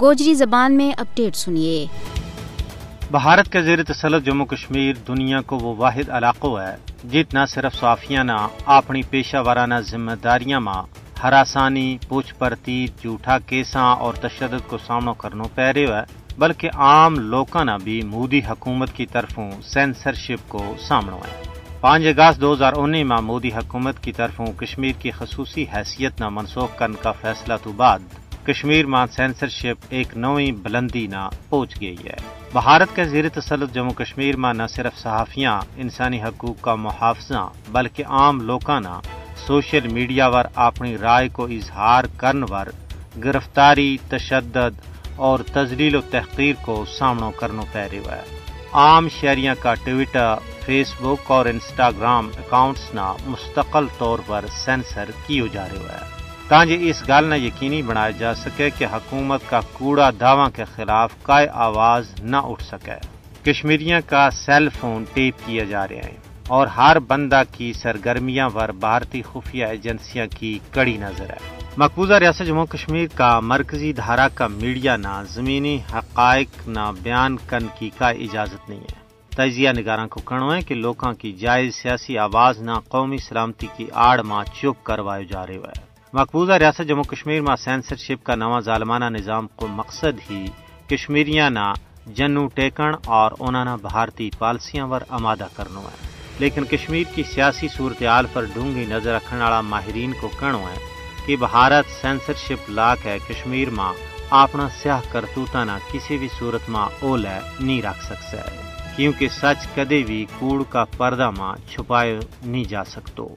گوجری زبان میں اپڈیٹ سنیے۔ بھارت کے زیر تسلط جموں کشمیر دنیا کو وہ واحد علاقہ ہے جت نہ صرف صافیانہ اپنی پیشہ ورانہ ذمہ داریاں ماں، ہراسانی پوچھ پرتی جھوٹا کیساں اور تشدد کو سامنا کرنا پہ رہے ہے بلکہ عام لوکاں نہ بھی مودی حکومت کی طرفوں سینسرشپ کو سامنا ہے پانچ اگست دو ہزار انیس میں مودی حکومت کی طرفوں کشمیر کی خصوصی حیثیت نہ منسوخ کرنے کا فیصلہ تو بعد کشمیر میں سینسرشپ ایک نوی بلندی نہ پہنچ گئی ہے۔ بھارت کے زیر تسلط جموں کشمیر میں نہ صرف صحافیاں، انسانی حقوق کا محافظہ بلکہ عام لوکاں نہ سوشل میڈیا پر اپنی رائے کو اظہار کرنے پر گرفتاری، تشدد اور تزلیل و تحقیر کو سامنا کرنا پہ رہا ہے۔ عام شہریوں کا ٹویٹر، فیس بک اور انسٹاگرام اکاؤنٹس نہ مستقل طور پر سینسر کیے جا رہا ہے۔ تاکہ اس گل نہ یقینی بنایا جا سکے کہ حکومت کا کوڑا دعوی کے خلاف کوئی آواز نہ اٹھ سکے۔ کشمیریوں کا سیل فون ٹیپ کیا جا رہے ہیں اور ہر بندہ کی سرگرمیاں پر بھارتی خفیہ ایجنسیاں کی کڑی نظر ہے۔ مقبوضہ ریاست جموں کشمیر کا مرکزی دھارا کا میڈیا نہ زمینی حقائق نہ بیان کرنے کی کا اجازت نہیں ہے۔ تجزیہ نگاراں کو کہنا ہے کہ لوکاں کی جائز سیاسی آواز نہ قومی سلامتی کی آڑ ماں چپ کروائے جا رہے ہے مقبوضہ ریاست جموں کشمیر میں سینسرشپ کا نواں ظالمانہ نظام کو مقصد ہی کشمیریاں نہ جنو ٹیکن اور انہوں بھارتی پالیسیاں پر آمادہ کرنا ہے لیکن کشمیر کی سیاسی صورتحال پر ڈونگی نظر رکھنے والا ماہرین کو کہنا ہے کہ بھارت سینسرشپ لاک ہے، کشمیر میں اپنا سیاہ کرتوتا نہ کسی بھی صورت میں اول نہیں رکھ سکتا ہے کیونکہ سچ کدے بھی کوڑ کا پردہ ماں چھپائے نہیں جا سکتو۔